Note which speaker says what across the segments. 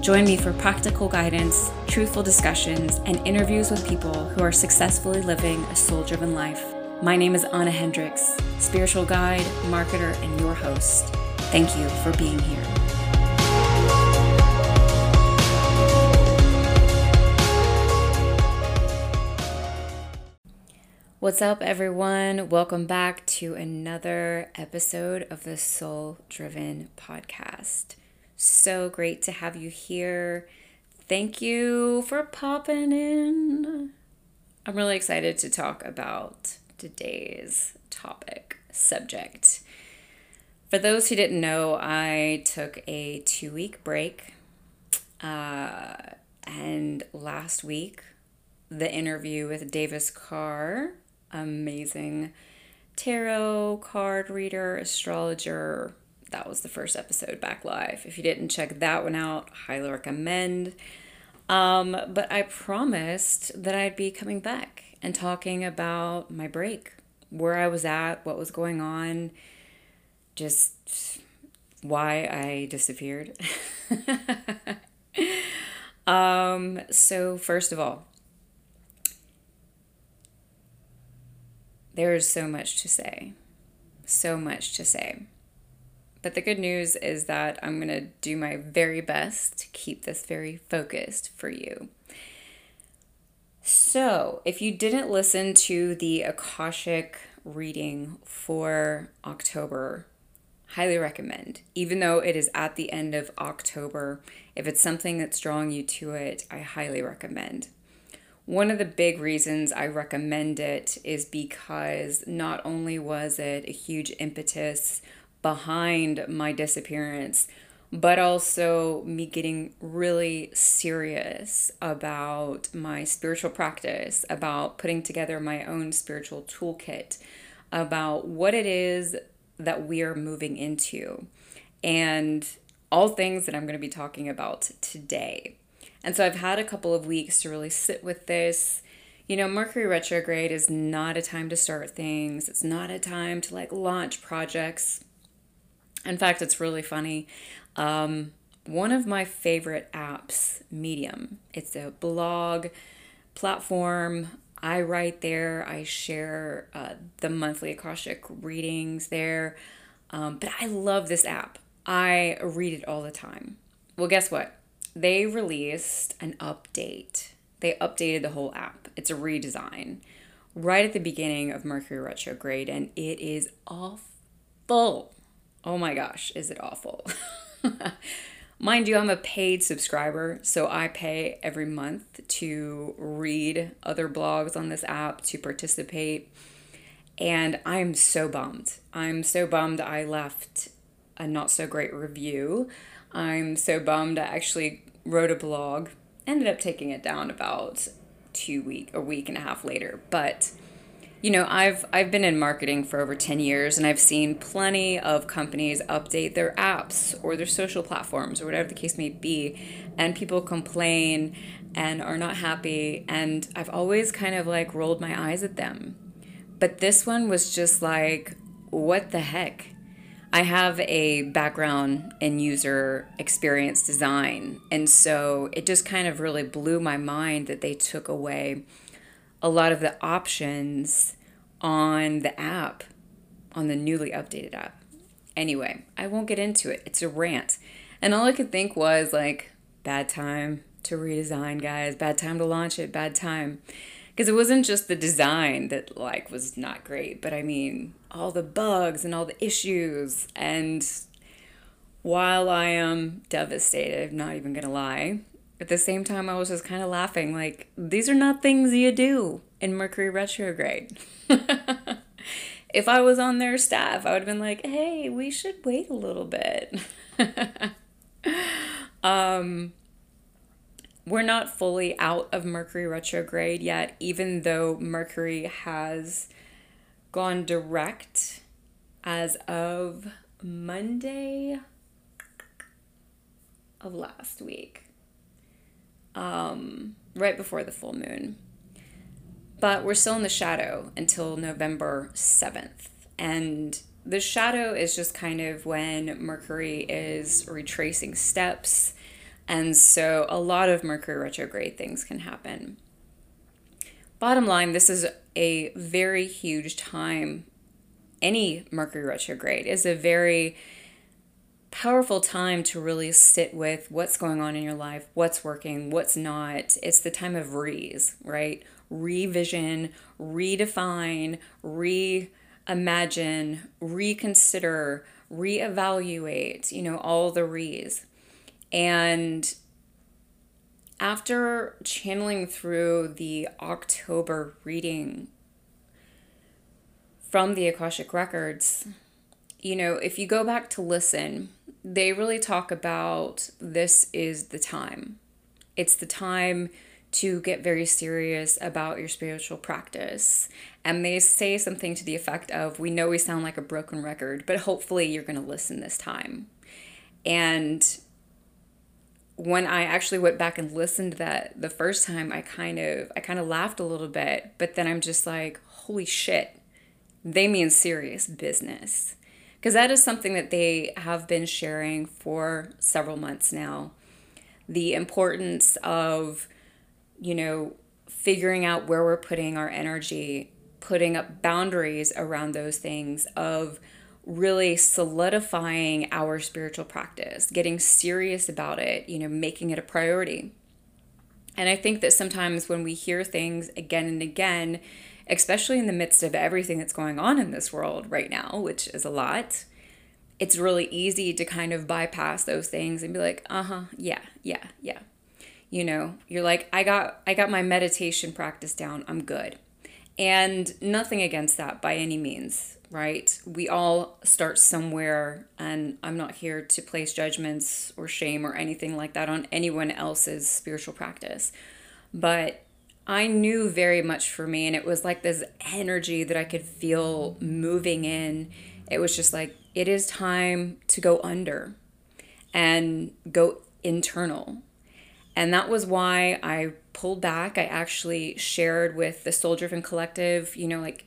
Speaker 1: Join me for practical guidance, truthful discussions, and interviews with people who are successfully living a soul driven life. My name is Anna Hendricks, spiritual guide, marketer, and your host. Thank you for being here. What's up, everyone? Welcome back to another episode of the Soul Driven Podcast. So great to have you here. Thank you for popping in. I'm really excited to talk about today's topic, subject. For those who didn't know, I took a two week break. Uh, and last week, the interview with Davis Carr, amazing tarot card reader, astrologer, that was the first episode back live. If you didn't check that one out, highly recommend. Um, but I promised that I'd be coming back and talking about my break, where I was at, what was going on, just why I disappeared. um, so, first of all, there is so much to say. So much to say. But the good news is that I'm going to do my very best to keep this very focused for you. So, if you didn't listen to the Akashic reading for October, highly recommend. Even though it is at the end of October, if it's something that's drawing you to it, I highly recommend. One of the big reasons I recommend it is because not only was it a huge impetus behind my disappearance, but also me getting really serious about my spiritual practice, about putting together my own spiritual toolkit, about what it is that we are moving into, and all things that I'm going to be talking about today. And so I've had a couple of weeks to really sit with this. You know, Mercury retrograde is not a time to start things. It's not a time to like launch projects in fact, it's really funny. Um, one of my favorite apps, Medium, it's a blog platform. I write there, I share uh, the monthly Akashic readings there. Um, but I love this app. I read it all the time. Well, guess what? They released an update. They updated the whole app. It's a redesign right at the beginning of Mercury retrograde, and it is awful. Oh my gosh, is it awful? Mind you, I'm a paid subscriber, so I pay every month to read other blogs on this app, to participate. And I'm so bummed. I'm so bummed I left a not so great review. I'm so bummed I actually wrote a blog, ended up taking it down about two week a week and a half later, but you know, I've I've been in marketing for over 10 years and I've seen plenty of companies update their apps or their social platforms or whatever the case may be and people complain and are not happy and I've always kind of like rolled my eyes at them. But this one was just like what the heck? I have a background in user experience design and so it just kind of really blew my mind that they took away a lot of the options on the app, on the newly updated app. Anyway, I won't get into it. It's a rant. And all I could think was like, bad time to redesign, guys. Bad time to launch it. Bad time. Because it wasn't just the design that like was not great, but I mean all the bugs and all the issues. And while I am devastated, I'm not even gonna lie, at the same time, I was just kind of laughing like, these are not things you do in Mercury retrograde. if I was on their staff, I would have been like, hey, we should wait a little bit. um, we're not fully out of Mercury retrograde yet, even though Mercury has gone direct as of Monday of last week, um, right before the full moon. But we're still in the shadow until November 7th. And the shadow is just kind of when Mercury is retracing steps. And so a lot of Mercury retrograde things can happen. Bottom line, this is a very huge time. Any Mercury retrograde is a very powerful time to really sit with what's going on in your life, what's working, what's not. It's the time of re's, right? Revision, redefine, reimagine, reconsider, reevaluate, you know, all the re's. And after channeling through the October reading from the Akashic Records, you know, if you go back to listen, they really talk about this is the time. It's the time to get very serious about your spiritual practice. And they say something to the effect of, We know we sound like a broken record, but hopefully you're going to listen this time. And when I actually went back and listened to that the first time, I kind of I kind of laughed a little bit, but then I'm just like, holy shit. They mean serious business because that is something that they have been sharing for several months now. The importance of, you know, figuring out where we're putting our energy, putting up boundaries around those things, of really solidifying our spiritual practice, getting serious about it, you know, making it a priority. And I think that sometimes when we hear things again and again, especially in the midst of everything that's going on in this world right now, which is a lot, it's really easy to kind of bypass those things and be like, "Uh-huh, yeah, yeah, yeah." You know, you're like, "I got I got my meditation practice down. I'm good." And nothing against that by any means, right? We all start somewhere, and I'm not here to place judgments or shame or anything like that on anyone else's spiritual practice. But I knew very much for me, and it was like this energy that I could feel moving in. It was just like, it is time to go under and go internal. And that was why I pulled back. I actually shared with the Soul Driven Collective, you know, like,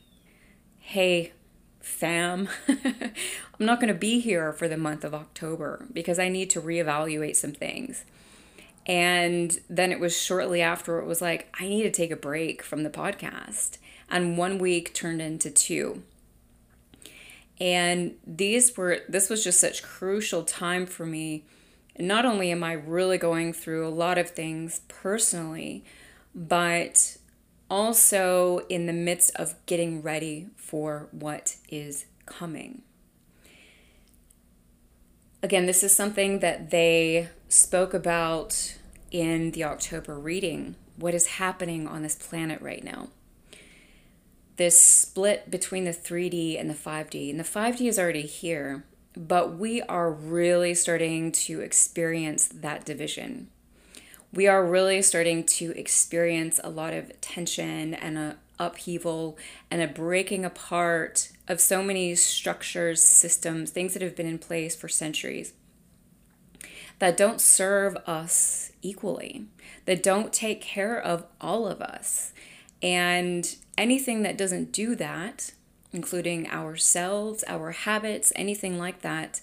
Speaker 1: hey, fam, I'm not going to be here for the month of October because I need to reevaluate some things. And then it was shortly after it was like, I need to take a break from the podcast. And one week turned into two. And these were, this was just such crucial time for me. And not only am I really going through a lot of things personally, but also in the midst of getting ready for what is coming. Again, this is something that they spoke about in the October reading what is happening on this planet right now. This split between the 3D and the 5D. And the 5D is already here, but we are really starting to experience that division. We are really starting to experience a lot of tension and a upheaval and a breaking apart of so many structures, systems, things that have been in place for centuries that don't serve us equally, that don't take care of all of us. And anything that doesn't do that, including ourselves, our habits, anything like that,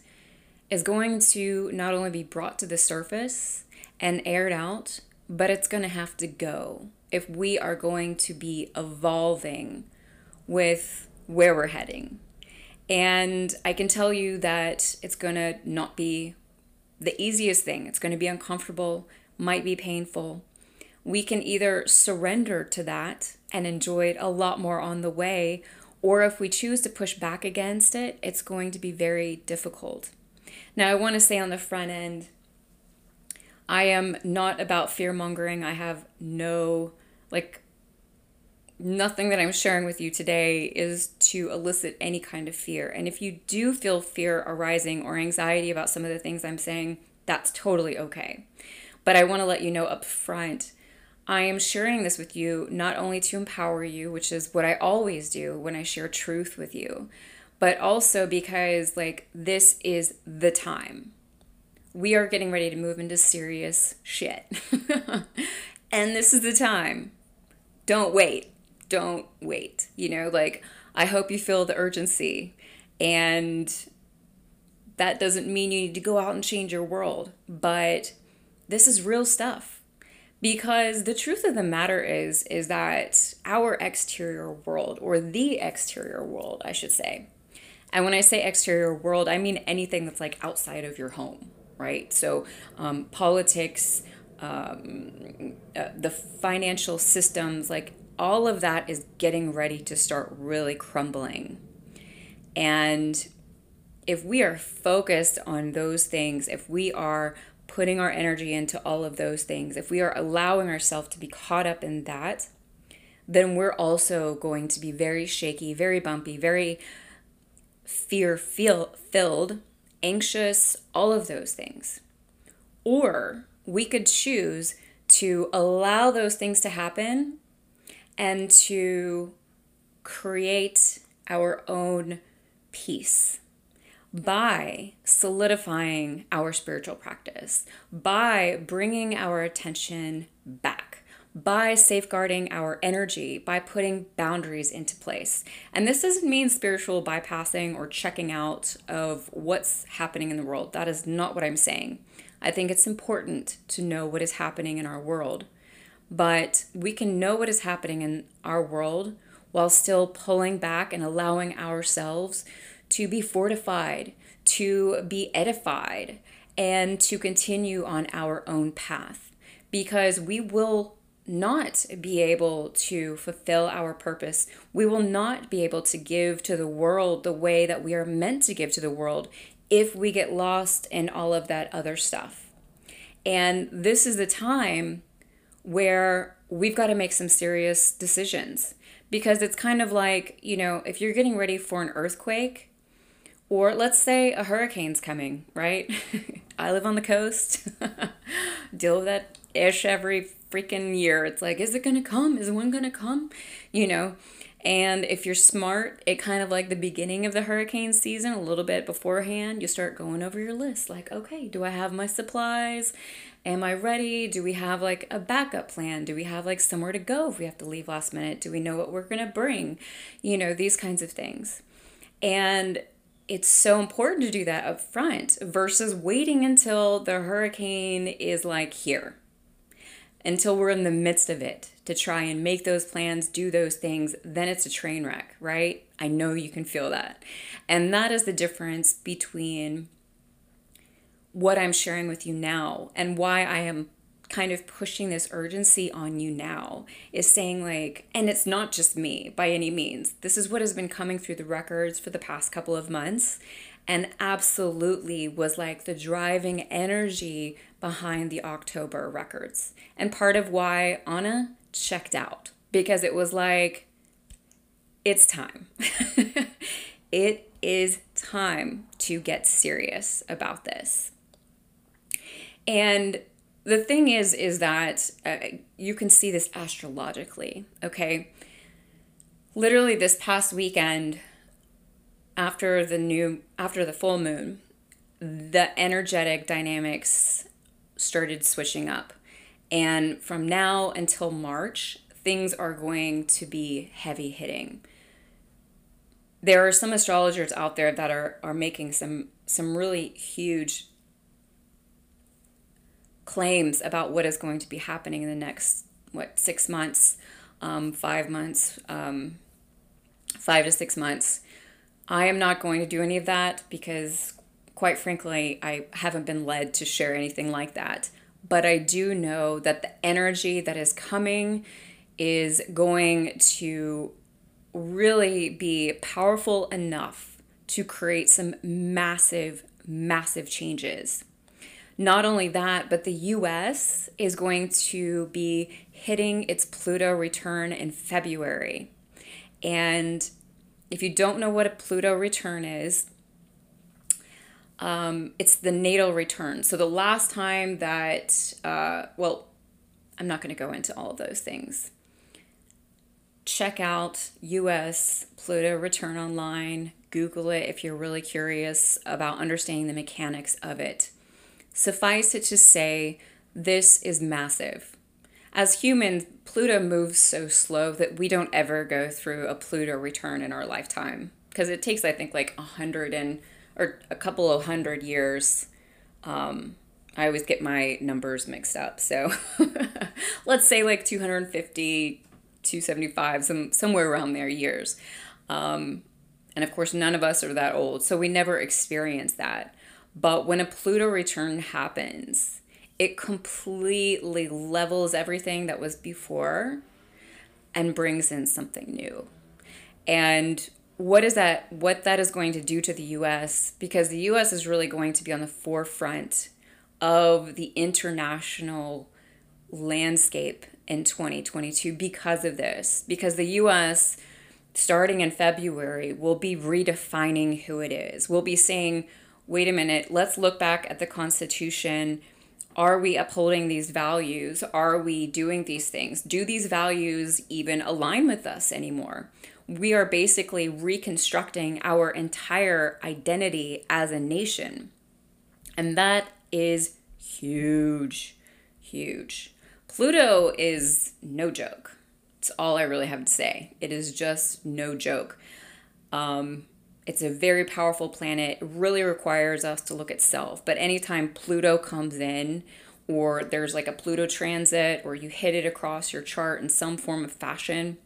Speaker 1: is going to not only be brought to the surface and aired out, but it's going to have to go if we are going to be evolving with where we're heading. And I can tell you that it's going to not be the easiest thing. It's going to be uncomfortable, might be painful. We can either surrender to that and enjoy it a lot more on the way, or if we choose to push back against it, it's going to be very difficult. Now, I want to say on the front end, I am not about fear mongering. I have no, like, nothing that I'm sharing with you today is to elicit any kind of fear. And if you do feel fear arising or anxiety about some of the things I'm saying, that's totally okay. But I want to let you know up front I am sharing this with you not only to empower you, which is what I always do when I share truth with you, but also because, like, this is the time. We are getting ready to move into serious shit. and this is the time. Don't wait. Don't wait. You know, like, I hope you feel the urgency. And that doesn't mean you need to go out and change your world, but this is real stuff because the truth of the matter is is that our exterior world or the exterior world i should say. And when i say exterior world i mean anything that's like outside of your home right? So um, politics um, uh, the financial systems like all of that is getting ready to start really crumbling. And if we are focused on those things if we are putting our energy into all of those things, if we are allowing ourselves to be caught up in that, then we're also going to be very shaky, very bumpy, very fear feel, filled, anxious, all of those things. Or we could choose to allow those things to happen and to create our own peace by solidifying our spiritual practice, by bringing our attention back, by safeguarding our energy, by putting boundaries into place. And this doesn't mean spiritual bypassing or checking out of what's happening in the world. That is not what I'm saying. I think it's important to know what is happening in our world. But we can know what is happening in our world while still pulling back and allowing ourselves to be fortified, to be edified, and to continue on our own path because we will not be able to fulfill our purpose. We will not be able to give to the world the way that we are meant to give to the world if we get lost in all of that other stuff. And this is the time where we've got to make some serious decisions because it's kind of like, you know, if you're getting ready for an earthquake, or let's say a hurricane's coming, right? I live on the coast, deal with that ish every freaking year. It's like, is it gonna come? Is one gonna come? You know? And if you're smart, it kind of like the beginning of the hurricane season, a little bit beforehand, you start going over your list. Like, okay, do I have my supplies? Am I ready? Do we have like a backup plan? Do we have like somewhere to go if we have to leave last minute? Do we know what we're gonna bring? You know, these kinds of things. And it's so important to do that up front versus waiting until the hurricane is like here until we're in the midst of it to try and make those plans, do those things, then it's a train wreck, right? I know you can feel that. And that is the difference between what I'm sharing with you now and why I am kind of pushing this urgency on you now is saying like and it's not just me by any means. This is what has been coming through the records for the past couple of months and absolutely was like the driving energy behind the October records. And part of why Anna checked out because it was like it's time. It is time to get serious about this. And the thing is is that uh, you can see this astrologically okay? Literally this past weekend after the new after the full moon the energetic dynamics started switching up. And from now until march things are going to be heavy hitting. There are some astrologers out there that are are making some some really huge claims about what is going to be happening in the next what six months um, five months um, five to six months. I am not going to do any of that because quite frankly i haven't been led to share anything like that. But i do know that the energy that is coming is going to really be powerful enough to create some massive massive changes not only that, but the US is going to be hitting its Pluto return in February. And if you don't know what a Pluto return is, Um, it's the natal return. So the last time that, uh, well, I'm not going to go into all of those things. Check out US Pluto return online. Google it if you're really curious about understanding the mechanics of it. Suffice it to say, this is massive. As humans, Pluto moves so slow that we don't ever go through a Pluto return in our lifetime because it takes, I think, like a hundred and or a couple of hundred years. Um, I always get my numbers mixed up. So let's say like 250, 275, some somewhere around there years. Um, and of course, none of us are that old, so we never experience that. But when a Pluto return happens, it completely levels everything that was before and brings in something new. And what is that what that is going to do to the US because the US is really going to be on the forefront of the international landscape in 2022 because of this because the US starting in February will be redefining who it is. We'll be saying wait a minute, let's look back at the Constitution. Are we upholding these values? Are we doing these things? Do these values even align with us anymore? We are basically reconstructing our entire identity as a nation. And that is huge, huge. Pluto is no joke. It's all I really have to say. It is just no joke. Um, it's a very powerful planet. It really requires us to look at self. But anytime Pluto comes in, or there's like a Pluto transit, or you hit it across your chart in some form of fashion,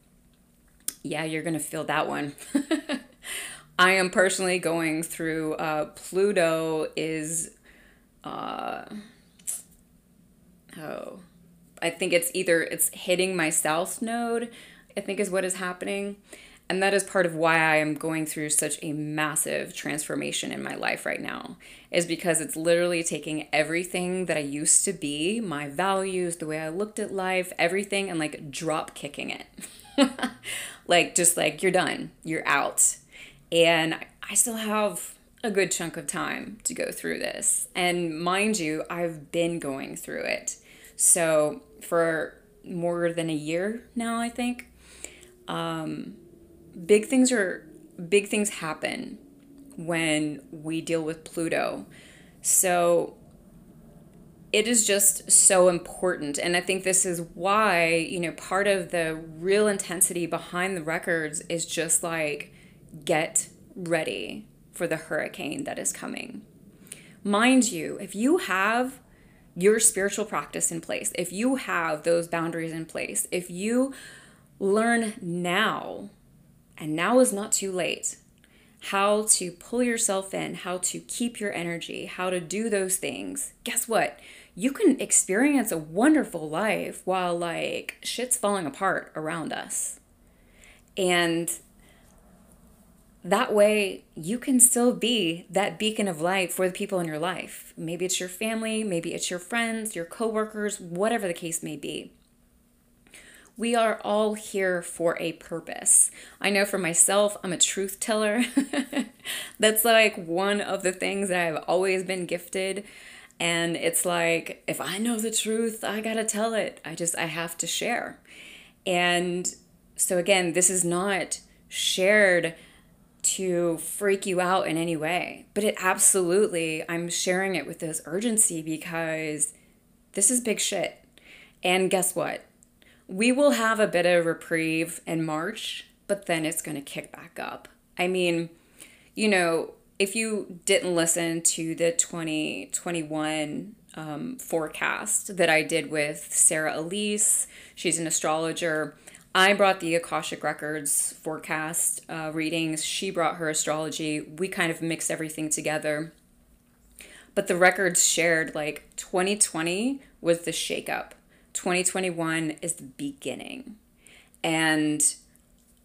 Speaker 1: yeah, you're going to feel that one. I am personally going through uh, Pluto is, uh, oh, I think it's either it's hitting my south node, I think is what is happening. And that is part of why I am going through such a massive transformation in my life right now, is because it's literally taking everything that I used to be, my values, the way I looked at life, everything, and like drop kicking it. like, just like, you're done, you're out. And I still have a good chunk of time to go through this. And mind you, I've been going through it. So, for more than a year now, I think. Um, big things are big things happen when we deal with Pluto. So it is just so important. And I think this is why, you know, part of the real intensity behind the records is just like get ready for the hurricane that is coming. Mind you, if you have your spiritual practice in place, if you have those boundaries in place, if you learn now and now is not too late. How to pull yourself in, how to keep your energy, how to do those things. Guess what? You can experience a wonderful life while like shit's falling apart around us. And that way you can still be that beacon of light for the people in your life. Maybe it's your family, maybe it's your friends, your coworkers, whatever the case may be we are all here for a purpose. I know for myself, I'm a truth teller. That's like one of the things that I've always been gifted. And it's like, if I know the truth, I gotta tell it. I just, I have to share. And so, again, this is not shared to freak you out in any way, but it absolutely, I'm sharing it with this urgency because this is big shit. And guess what? We will have a bit of reprieve in March, but then it's going to kick back up. I mean, you know, if you didn't listen to the 2021 um, forecast that I did with Sarah Elise, she's an astrologer. I brought the Akashic Records forecast uh, readings. She brought her astrology. We kind of mixed everything together. But the records shared like 2020 was the shakeup 2021 is the beginning. And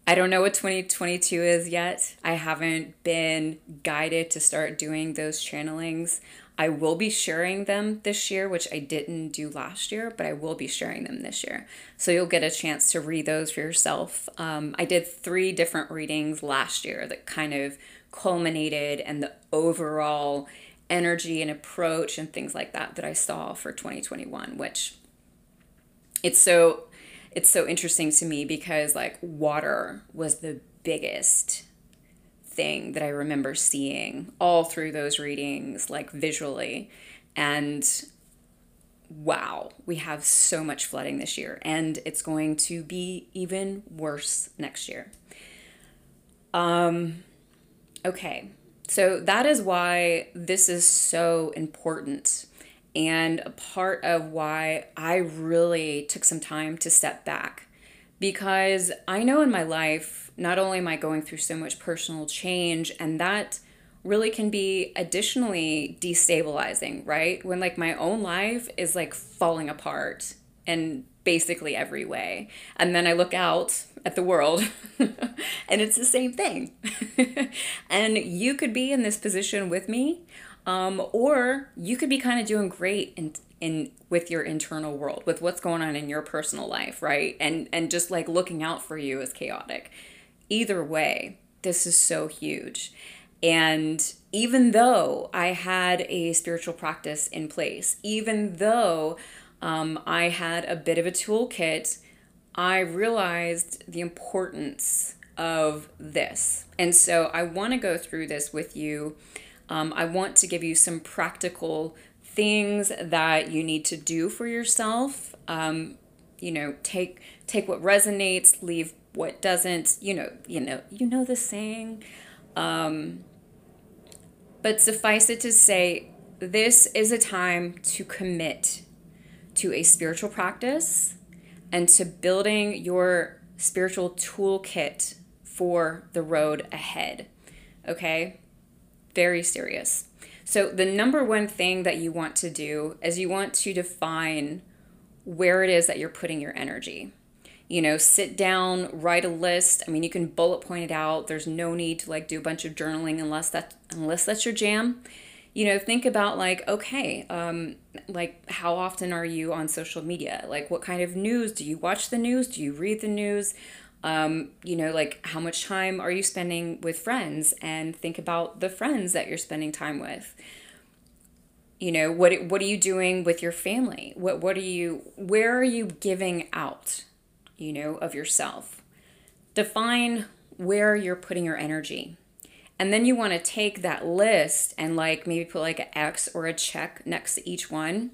Speaker 1: I don't know what 2022 is yet. I haven't been guided to start doing those channelings. I will be sharing them this year, which I didn't do last year, but I will be sharing them this year. So you'll get a chance to read those for yourself. Um, I did three different readings last year that kind of culminated and the overall energy and approach and things like that that I saw for 2021, which it's so it's so interesting to me because like water was the biggest thing that I remember seeing all through those readings, like visually. And wow, we have so much flooding this year, and it's going to be even worse next year. Um, okay, so that is why this is so important and a part of why I really took some time to step back because I know in my life, not only am I going through so much personal change, and that really can be additionally destabilizing, right? When like my own life is like falling apart in basically every way. And then I look out at the world and it's the same thing. and you could be in this position with me um, or you could be kind of doing great in in with your internal world, with what's going on in your personal life, right? And and just like looking out for you is chaotic. Either way, this is so huge. And even though I had a spiritual practice in place, even though um, I had a bit of a toolkit, I realized the importance of this. And so I want to go through this with you um, I want to give you some practical things that you need to do for yourself. Um, you know, take take what resonates, leave what doesn't. You know, you know, you know the saying. Um, but suffice it to say, this is a time to commit to a spiritual practice and to building your spiritual toolkit for the road ahead. Okay? Very serious. So, the number one thing that you want to do is you want to define where it is that you're putting your energy. You know, sit down, write a list. I mean, you can bullet point it out. There's no need to like do a bunch of journaling unless that unless that's your jam. You know, think about like, okay, um, like how often are you on social media? Like, what kind of news do you watch the news? Do you read the news? Um, you know, like how much time are you spending with friends and think about the friends that you're spending time with. You know, what what are you doing with your family? What what are you where are you giving out, you know, of yourself? Define where you're putting your energy. And then you want to take that list and like maybe put like an X or a check next to each one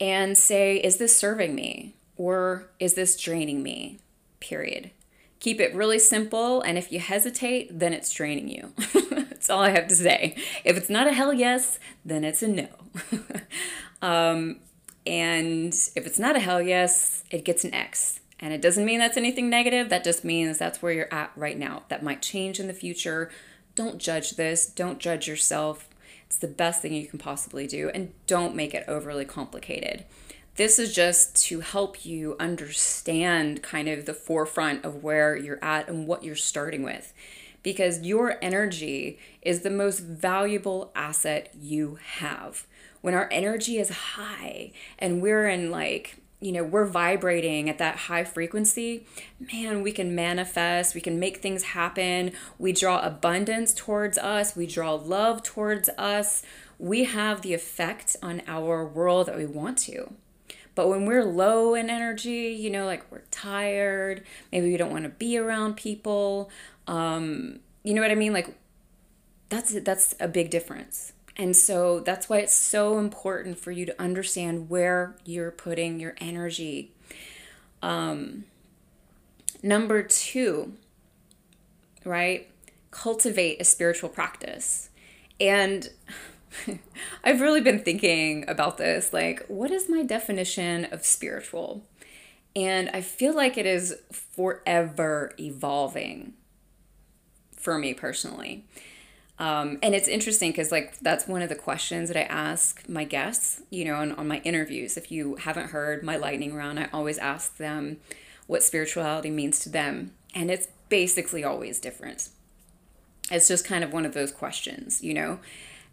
Speaker 1: and say, is this serving me? Or is this draining me? Period. Keep it really simple, and if you hesitate, then it's draining you. That's all I have to say. If it's not a hell yes, then it's a no. um, and if it's not a hell yes, it gets an X. And it doesn't mean that's anything negative, that just means that's where you're at right now. That might change in the future. Don't judge this, don't judge yourself. It's the best thing you can possibly do, and don't make it overly complicated. This is just to help you understand kind of the forefront of where you're at and what you're starting with. Because your energy is the most valuable asset you have. When our energy is high and we're in like you know, we're vibrating at that high frequency, man, we can manifest, we can make things happen. We draw abundance towards us, we draw love towards us. We have the effect on our world that we want to. But when we're low in energy, you know, like we're tired, maybe we don't want to be around people, um, you know what I mean? Like that's that's a big difference. And so that's why it's so important for you to understand where you're putting your energy. Um, number two, right? Cultivate a spiritual practice. And I've really been thinking about this. Like, what is my definition of spiritual? And I feel like it is forever evolving for me personally. Um, and it's interesting because, like, that's one of the questions that I ask my guests, you know, on, on my interviews. If you haven't heard my lightning round, I always ask them what spirituality means to them. And it's basically always different. It's just kind of one of those questions, you know?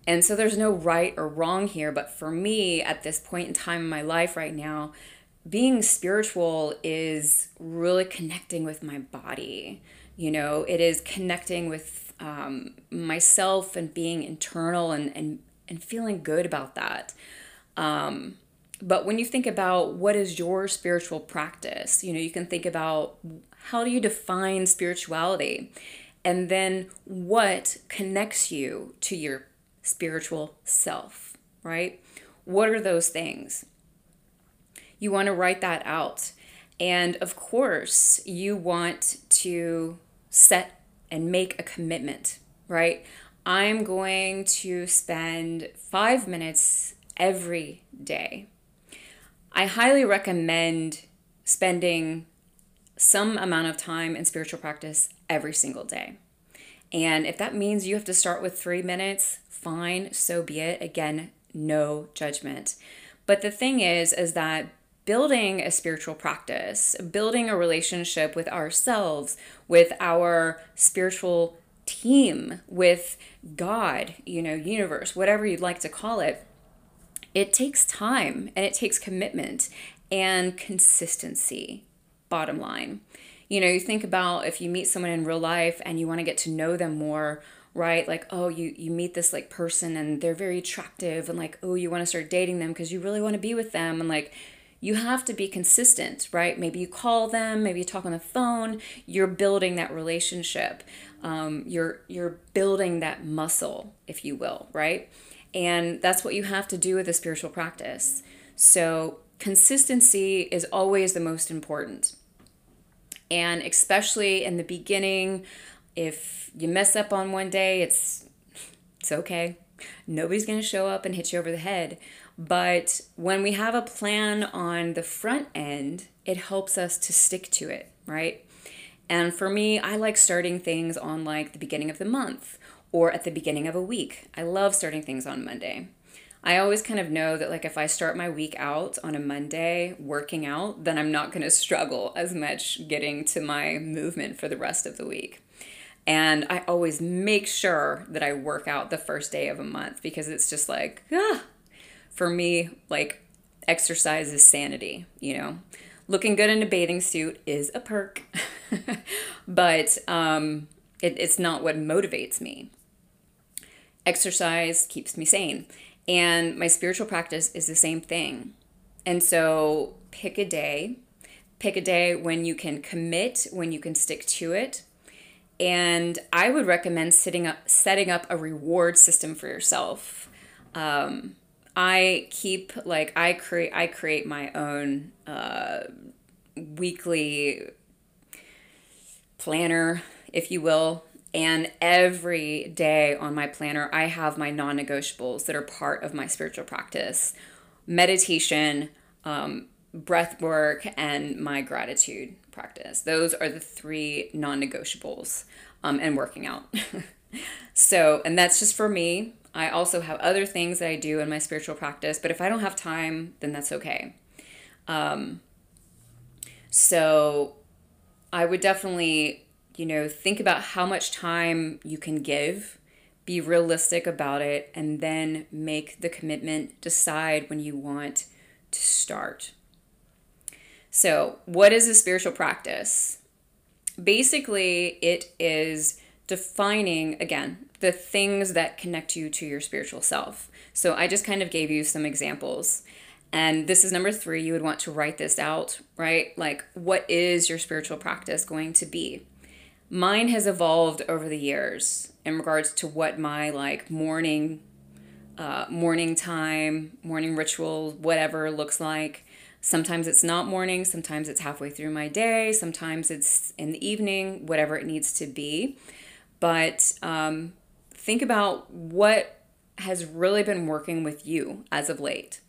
Speaker 1: And so there's no right or wrong here. But for me, at this point in time in my life right now, being spiritual is really connecting with my body. You know, it is connecting with um, myself and being internal and, and, and feeling good about that. Um, but when you think about what is your spiritual practice, you know, you can think about how do you define spirituality? And then what connects you to your spiritual self, right? What are those things? You want to write that out. And of course, you want to set and make a commitment, right? I'm going to spend five minutes every day. I highly recommend spending some amount of time in spiritual practice every single day. And if that means you have to start with three minutes, fine, so be it. Again, no judgment. But the thing is, is that building a spiritual practice, building a relationship with ourselves, with our spiritual team, with God, you know, universe, whatever you'd like to call it, it takes time and it takes commitment and consistency, bottom line. You know, you think about if you meet someone in real life and you want to get to know them more, right? Like, oh, you you meet this like person and they're very attractive and like, oh, you want to start dating them because you really want to be with them and like you have to be consistent, right? Maybe you call them, maybe you talk on the phone. You're building that relationship. Um, you're you're building that muscle, if you will, right? And that's what you have to do with a spiritual practice. So consistency is always the most important. And especially in the beginning, if you mess up on one day, it's it's okay. Nobody's going to show up and hit you over the head. But when we have a plan on the front end, it helps us to stick to it, right? And for me, I like starting things on like the beginning of the month or at the beginning of a week. I love starting things on Monday. I always kind of know that like if I start my week out on a Monday working out, then I'm not going to struggle as much getting to my movement for the rest of the week. And I always make sure that I work out the first day of a month because it's just like, ah, for me, like exercise is sanity, you know. Looking good in a bathing suit is a perk, but um, it, it's not what motivates me. Exercise keeps me sane. And my spiritual practice is the same thing. And so pick a day, pick a day when you can commit, when you can stick to it. And I would recommend setting up setting up a reward system for yourself. Um, I keep like I create I create my own uh, weekly planner, if you will, and every day on my planner, I have my non negotiables that are part of my spiritual practice meditation, um, breath work, and my gratitude practice. Those are the three non negotiables, um, and working out. so, and that's just for me. I also have other things that I do in my spiritual practice, but if I don't have time, then that's okay. Um, so, I would definitely you know, think about how much time you can give, be realistic about it, and then make the commitment. Decide when you want to start. So, what is a spiritual practice? Basically, it is defining, again, the things that connect you to your spiritual self. So, I just kind of gave you some examples. And this is number three. You would want to write this out, right? Like, what is your spiritual practice going to be? Mine has evolved over the years in regards to what my like morning uh, morning time morning ritual whatever looks like. Sometimes it's not morning sometimes it's halfway through my day sometimes it's in the evening whatever it needs to be. But um, think about what has really been working with you as of late.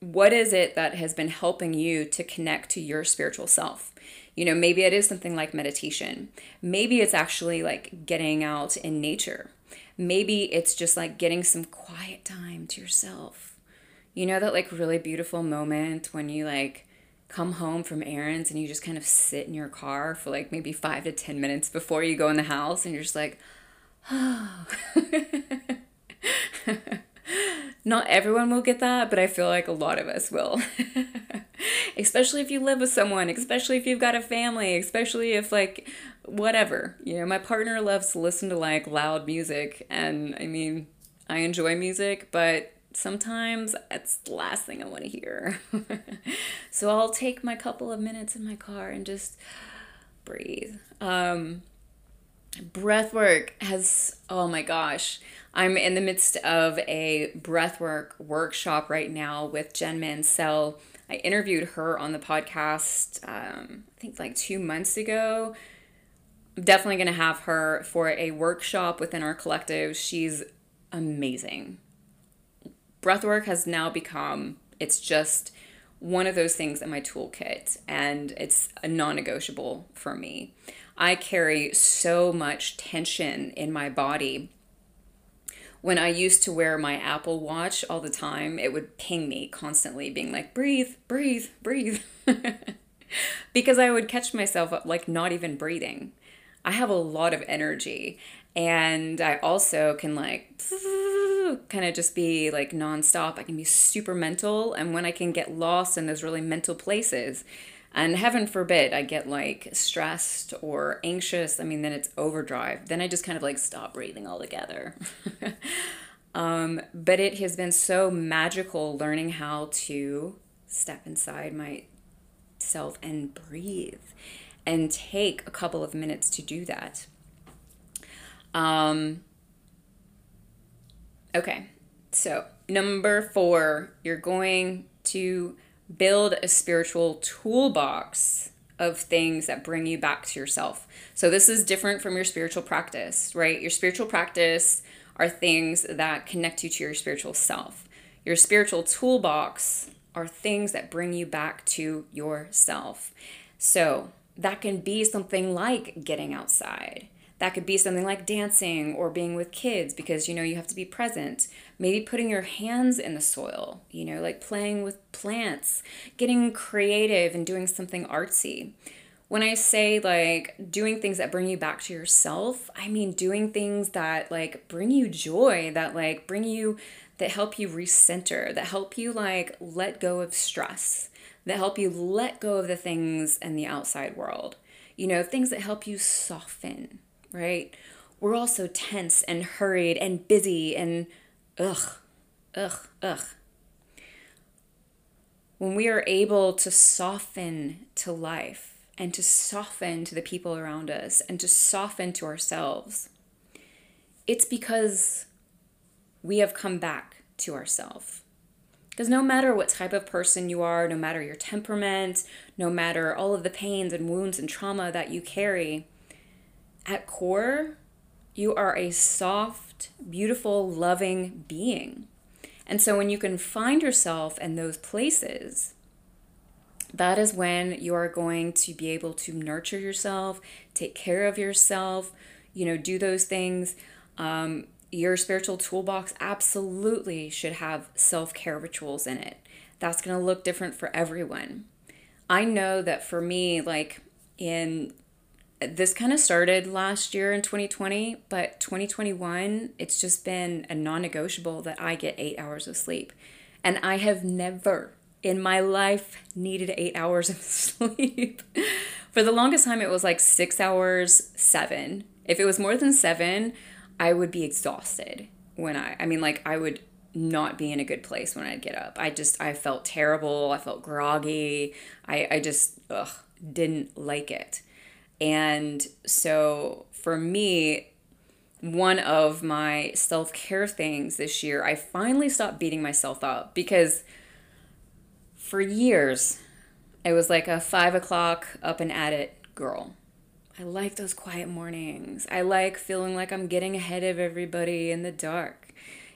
Speaker 1: What is it that has been helping you to connect to your spiritual self you know, maybe it is something like meditation. Maybe it's actually like getting out in nature. Maybe it's just like getting some quiet time to yourself. You know, that like really beautiful moment when you like come home from errands and you just kind of sit in your car for like maybe five to 10 minutes before you go in the house and you're just like, oh. Not everyone will get that, but I feel like a lot of us will. especially if you live with someone, especially if you've got a family, especially if like whatever. You know, my partner loves to listen to like loud music and I mean, I enjoy music, but sometimes it's the last thing I want to hear. so I'll take my couple of minutes in my car and just breathe. Um, breath work has, oh my gosh. I'm in the midst of a breathwork workshop right now with Jen Mansell. I interviewed her on the podcast, um, I think like two months ago. I'm definitely going to have her for a workshop within our collective. She's amazing. Breathwork has now become, it's just one of those things in my toolkit, and it's a non negotiable for me. I carry so much tension in my body. When I used to wear my Apple Watch all the time, it would ping me constantly, being like, breathe, breathe, breathe. because I would catch myself like not even breathing. I have a lot of energy and I also can like kind of just be like nonstop. I can be super mental, and when I can get lost in those really mental places, and heaven forbid I get like stressed or anxious, I mean, then it's overdrive. Then I just kind of like stop breathing altogether. um, but it has been so magical learning how to step inside myself and breathe and take a couple of minutes to do that. Um, okay, so number four, you're going to build a spiritual toolbox of things that bring you back to yourself. So this is different from your spiritual practice, right? Your spiritual practice are things that connect you to your spiritual self. Your spiritual toolbox are things that bring you back to yourself. So that can be something like getting outside. That could be something like dancing or being with kids because you know you have to be present. Maybe putting your hands in the soil, you know, like playing with plants, getting creative and doing something artsy. When I say like doing things that bring you back to yourself, I mean doing things that like bring you joy, that like bring you that help you recenter, that help you like let go of stress, that help you let go of the things in the outside world. You know, things that help you soften right? We're all so tense and hurried and busy and ugh, ugh, ugh. When we are able to soften to life and to soften to the people around us and to soften to ourselves, it's because we have come back to ourselves. Because no matter what type of person you are, no matter your temperament, no matter all of the pains and wounds and trauma that you carry, at core, you are a soft, beautiful, loving being. And so when you can find yourself in those places, that is when you are going to be able to nurture yourself, take care of yourself, you know, do those things. Um, your spiritual toolbox absolutely should have self care rituals in it. That's going to look different for everyone. I know that for me, like in this kind of started last year in 2020, but 2021, it's just been a non negotiable that I get eight hours of sleep. And I have never in my life needed eight hours of sleep. For the longest time, it was like six hours, seven. If it was more than seven, I would be exhausted when I, I mean, like, I would not be in a good place when I'd get up. I just, I felt terrible. I felt groggy. I, I just, ugh, didn't like it. And so for me, one of my self care things this year, I finally stopped beating myself up because for years, I was like a five o'clock up and at it girl. I like those quiet mornings. I like feeling like I'm getting ahead of everybody in the dark.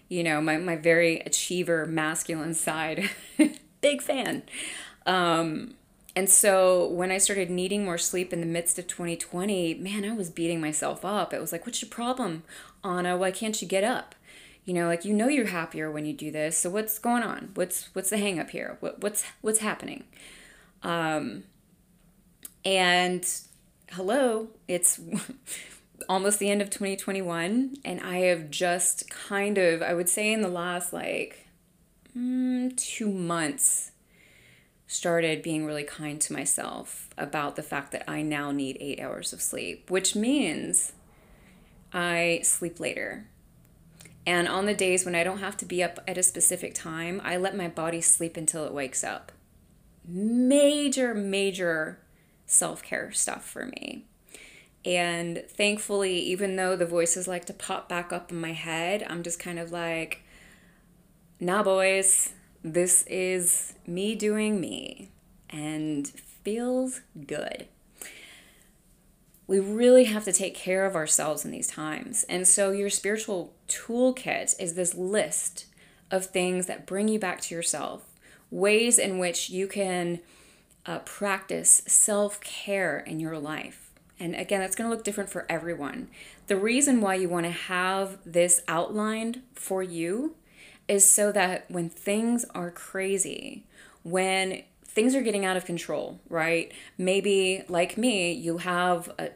Speaker 1: You know, my, my very achiever masculine side. Big fan. Um, and so when I started needing more sleep in the midst of 2020, man, I was beating myself up. It was like, what's your problem, Anna? Why can't you get up? You know, like you know you're happier when you do this. So what's going on? What's what's the hang up here? What what's what's happening? Um and hello, it's almost the end of 2021 and I have just kind of I would say in the last like mm, 2 months started being really kind to myself about the fact that I now need eight hours of sleep, which means I sleep later. And on the days when I don't have to be up at a specific time, I let my body sleep until it wakes up. Major, major self care stuff for me. And thankfully, even though the voices like to pop back up in my head, I'm just kind of like, nah, boys, this is me doing me and feels good. We really have to take care of ourselves in these times. And so, your spiritual toolkit is this list of things that bring you back to yourself, ways in which you can uh, practice self care in your life. And again, that's going to look different for everyone. The reason why you want to have this outlined for you is so that when things are crazy, when things are getting out of control, right? Maybe, like me, you have a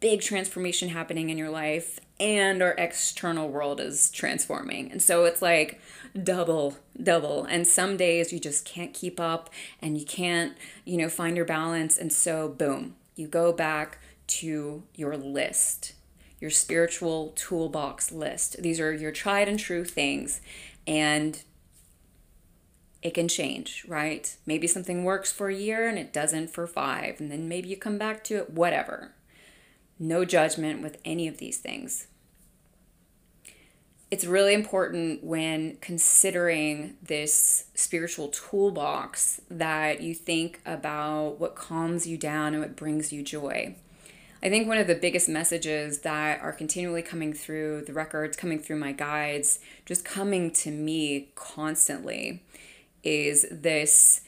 Speaker 1: big transformation happening in your life and our external world is transforming. And so it's like double, double. And some days you just can't keep up and you can't, you know, find your balance. And so, boom, you go back to your list, your spiritual toolbox list. These are your tried and true things and it can change, right? Maybe something works for a year and it doesn't for five, and then maybe you come back to it, whatever. No judgment with any of these things. It's really important when considering this spiritual toolbox that you think about what calms you down and what brings you joy. I think one of the biggest messages that are continually coming through the records, coming through my guides, just coming to me constantly is this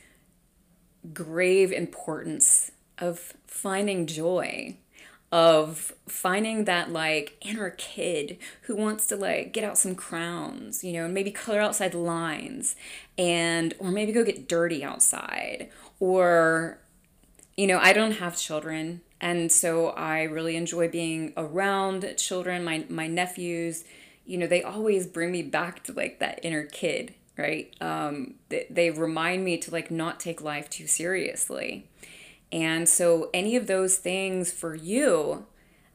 Speaker 1: grave importance of finding joy of finding that like inner kid who wants to like get out some crowns, you know, and maybe color outside the lines and or maybe go get dirty outside or you know, I don't have children and so I really enjoy being around children, my my nephews, you know, they always bring me back to like that inner kid, right? Um, they, they remind me to like not take life too seriously. And so any of those things for you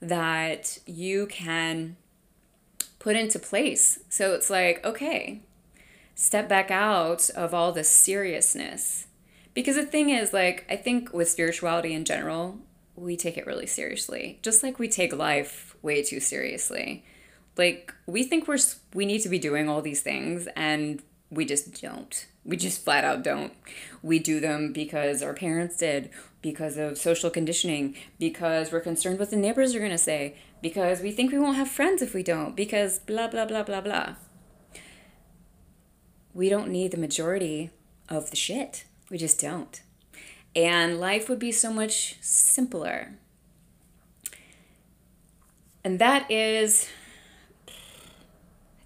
Speaker 1: that you can put into place. So it's like, okay, step back out of all the seriousness. Because the thing is, like, I think with spirituality in general, we take it really seriously, just like we take life way too seriously. Like we think we're we need to be doing all these things and we just don't. We just flat out don't. We do them because our parents did, because of social conditioning, because we're concerned what the neighbors are going to say, because we think we won't have friends if we don't, because blah blah blah blah blah. We don't need the majority of the shit. We just don't and life would be so much simpler. And that is, I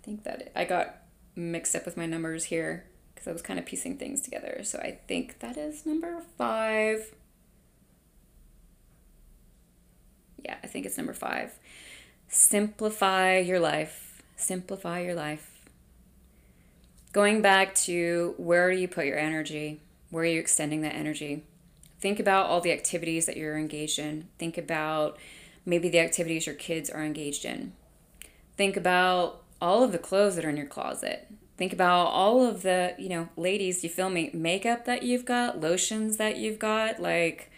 Speaker 1: think that I got mixed up with my numbers here because I was kind of piecing things together. So I think that is number five. Yeah, I think it's number five. Simplify your life. Simplify your life. Going back to where do you put your energy? Where are you extending that energy? Think about all the activities that you're engaged in. Think about maybe the activities your kids are engaged in. Think about all of the clothes that are in your closet. Think about all of the, you know, ladies, you feel me, makeup that you've got, lotions that you've got. Like,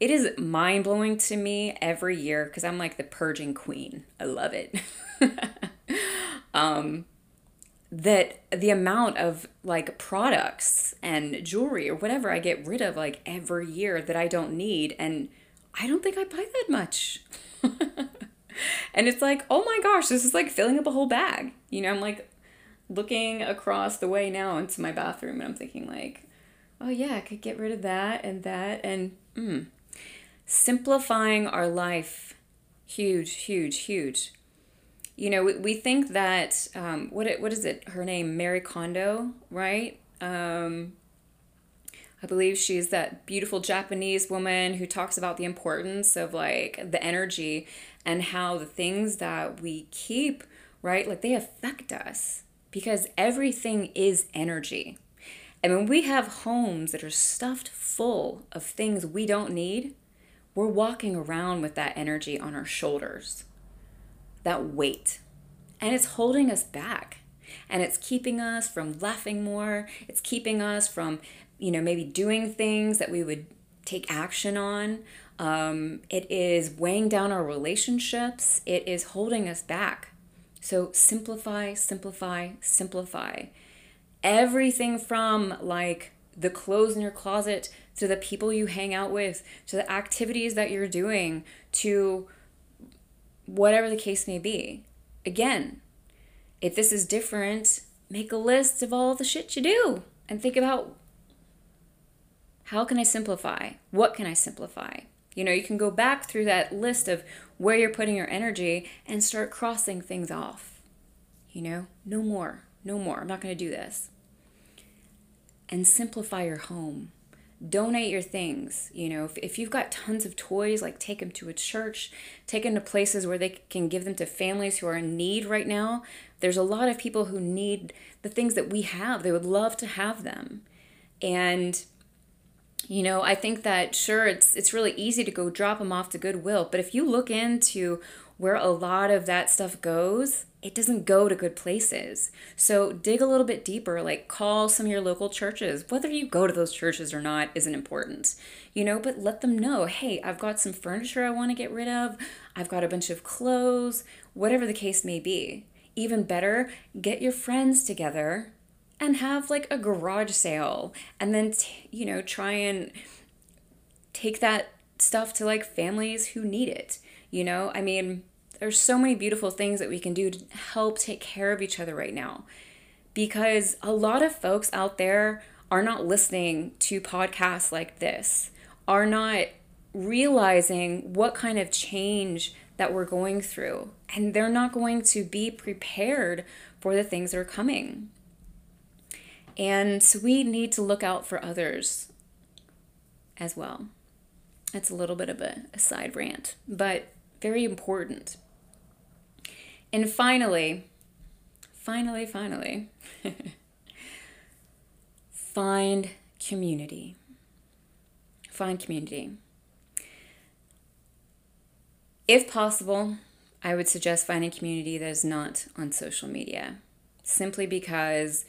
Speaker 1: it is mind blowing to me every year because I'm like the purging queen. I love it. um, that the amount of like products and jewelry or whatever I get rid of like every year that I don't need and I don't think I buy that much. and it's like, "Oh my gosh, this is like filling up a whole bag." You know, I'm like looking across the way now into my bathroom and I'm thinking like, "Oh yeah, I could get rid of that and that and mm. simplifying our life huge, huge, huge you know, we, we think that um, what it, what is it? Her name Mary Kondo, right? Um, I believe she's that beautiful Japanese woman who talks about the importance of like the energy and how the things that we keep, right, like they affect us because everything is energy. And when we have homes that are stuffed full of things we don't need, we're walking around with that energy on our shoulders, that weight. And it's holding us back. And it's keeping us from laughing more. It's keeping us from, you know, maybe doing things that we would take action on. Um, it is weighing down our relationships. It is holding us back. So simplify, simplify, simplify. Everything from like the clothes in your closet to the people you hang out with to the activities that you're doing to whatever the case may be. Again, if this is different, make a list of all the shit you do and think about how can I simplify? What can I simplify? You know, you can go back through that list of where you're putting your energy and start crossing things off. You know, no more, no more. I'm not going to do this. And simplify your home. Donate your things. You know, if, if you've got tons of toys, like take them to a church, take them to places where they can give them to families who are in need right now. There's a lot of people who need the things that we have, they would love to have them. And you know i think that sure it's it's really easy to go drop them off to goodwill but if you look into where a lot of that stuff goes it doesn't go to good places. So dig a little bit deeper like call some of your local churches. Whether you go to those churches or not isn't important you know but let them know hey i've got some furniture i want to get rid of. I've got a bunch of clothes whatever the case may be. Even better get your friends together and have like a garage sale and then t- you know try and take that stuff to like families who need it you know? I mean there's so many beautiful things that we can do to help take care of each other right now. Because a lot of folks out there are not listening to podcasts like this are not realizing what kind of change that we're going through and they're not going to be prepared for the things that are coming. And so we need to look out for others as well. It's a little bit of a, a side rant, but very important. And finally, finally, finally, find community. Find community. If possible, I would suggest finding community that is not on social media, simply because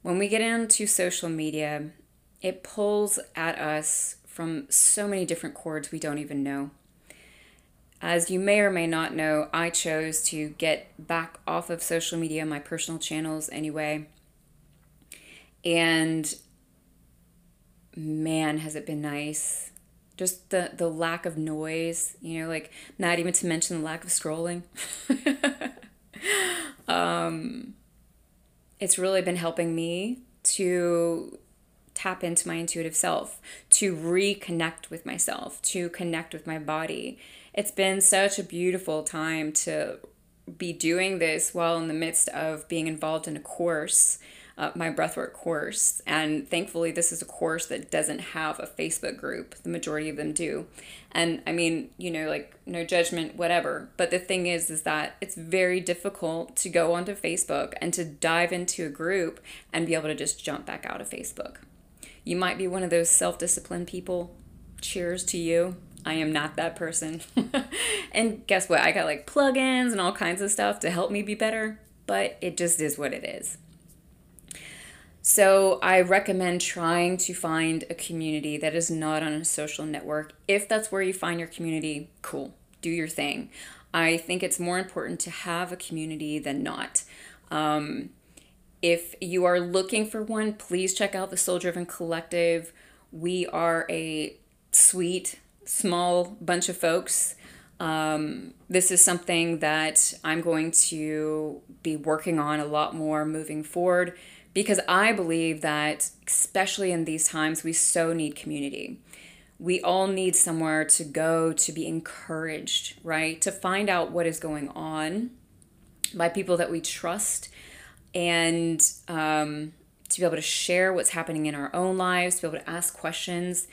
Speaker 1: when we get into social media, it pulls at us from so many different cords we don't even know. As you may or may not know, I chose to get back off of social media, my personal channels anyway. And man, has it been nice. Just the, the lack of noise, you know, like not even to mention the lack of scrolling. um, it's really been helping me to tap into my intuitive self, to reconnect with myself, to connect with my body. It's been such a beautiful time to be doing this while in the midst of being involved in a course uh, my breathwork course. And thankfully, this is a course that doesn't have a Facebook group. The majority of them do. And I mean, you know, like no judgment, whatever. But the thing is, is that it's very difficult to go onto Facebook and to dive into a group and be able to just jump back out of Facebook. You might be one of those self disciplined people. Cheers to you. I am not that person. and guess what? I got like plugins and all kinds of stuff to help me be better, but it just is what it is. So I recommend trying to find a community that is not on a social network. If that's where you find your community, cool, do your thing. I think it's more important to have a community than not. Um, if you are looking for one, please check out the Soul Driven Collective. We are a sweet, small bunch of folks. Um, this is something that I'm going to be working on a lot more moving forward because I believe that, especially in these times, we so need community. We all need somewhere to go to be encouraged, right? To find out what is going on by people that we trust and um, to be able to share what's happening in our own lives, to be able to ask questions.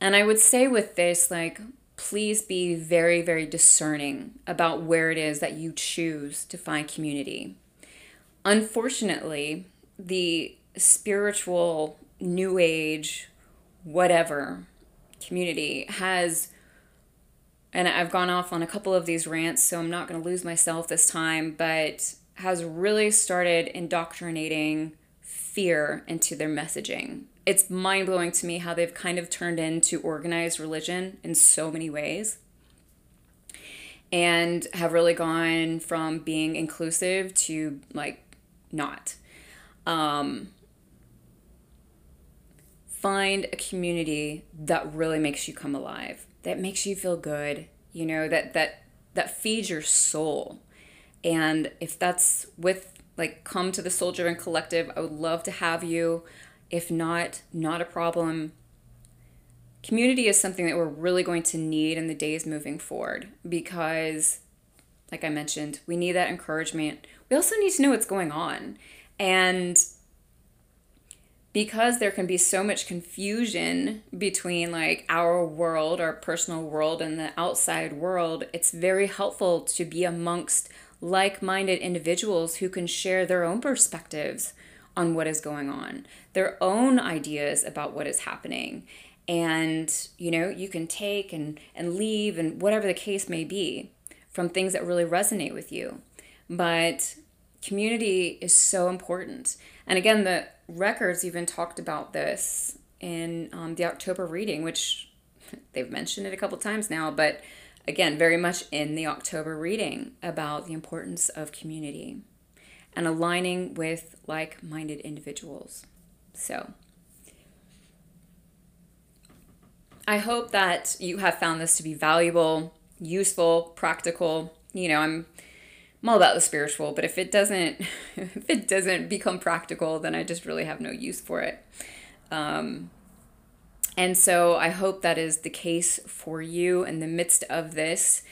Speaker 1: And I would say with this, like, please be very, very discerning about where it is that you choose to find community unfortunately, the spiritual, new age, whatever community has and I've gone off on a couple of these rants, so I'm not going to lose myself this time, but has really started indoctrinating fear into their messaging. It's mind blowing to me how they've kind of turned into organized religion in so many ways and have really gone from being inclusive to like not. Um, find a community that really makes you come alive that makes you feel good, you know, that that that feeds your soul. And if that's with like come to the Soul Driven Collective, I would love to have you. If not, not a problem. Community is something that we're really going to need in the days moving forward because like I mentioned, we need that encouragement. We also need to know what's going on. And because there can be so much confusion between like our world, our personal world, and the outside world, it's very helpful to be amongst like minded individuals who can share their own perspectives on what is going on, their own ideas about what is happening. And, you know, you can take and, and leave and whatever the case may be from things that really resonate with you. But community is so important. And again, the records even talked about this in um, the October reading, which they've mentioned it a couple times now, but again, very much in the October reading about the importance of community and aligning with like minded individuals. So, I hope that you have found this to be valuable, useful, practical. You know, I'm I'm all about the spiritual, but if it doesn't if it doesn't become practical, then I just really have no use for it. Um, and so I hope that is the case for you in the midst of this.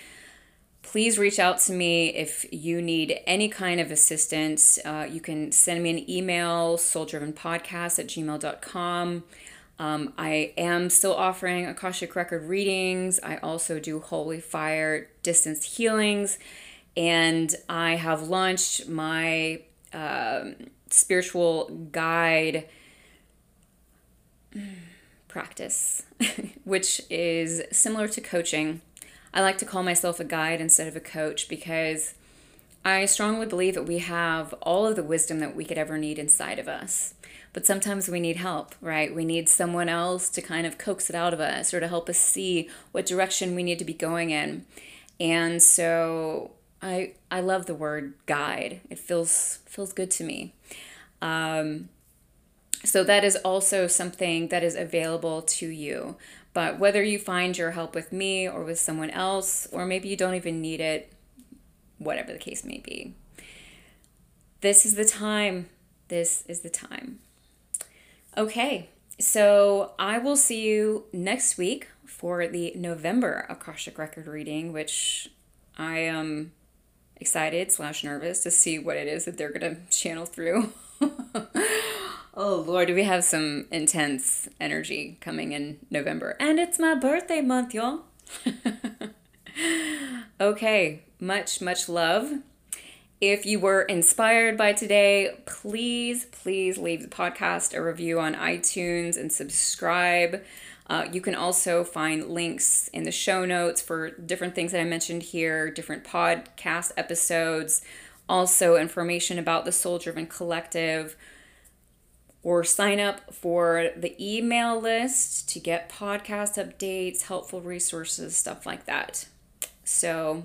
Speaker 1: Please reach out to me if you need any kind of assistance. Uh, you can send me an email, souldrivenpodcast at gmail.com. Um, I am still offering Akashic Record readings. I also do Holy Fire distance healings and I have launched my um, spiritual guide practice, which is similar to coaching. I like to call myself a guide instead of a coach because I strongly believe that we have all of the wisdom that we could ever need inside of us. But sometimes we need help, right? We need someone else to kind of coax it out of us or to help us see what direction we need to be going in. And so I I love the word guide. It feels feels good to me. Um, so that is also something that is available to you. But whether you find your help with me or with someone else, or maybe you don't even need it, whatever the case may be, this is the time. This is the time. Okay, so I will see you next week for the November Akashic Record reading, which I am. Excited slash nervous to see what it is that they're gonna channel through. oh lord, we have some intense energy coming in November. And it's my birthday month, y'all. okay, much, much love. If you were inspired by today, please, please leave the podcast a review on iTunes and subscribe. Uh, you can also find links in the show notes for different things that I mentioned here, different podcast episodes, also information about the Soul Driven Collective, or sign up for the email list to get podcast updates, helpful resources, stuff like that. So,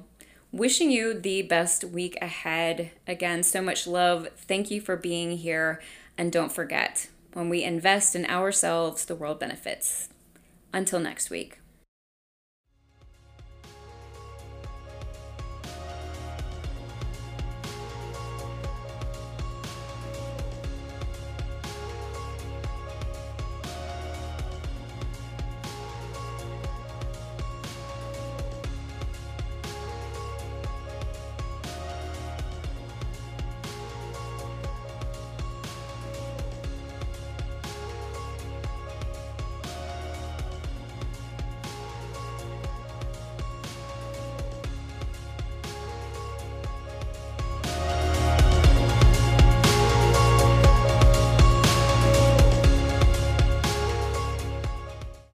Speaker 1: wishing you the best week ahead. Again, so much love. Thank you for being here. And don't forget, when we invest in ourselves, the world benefits. Until next week.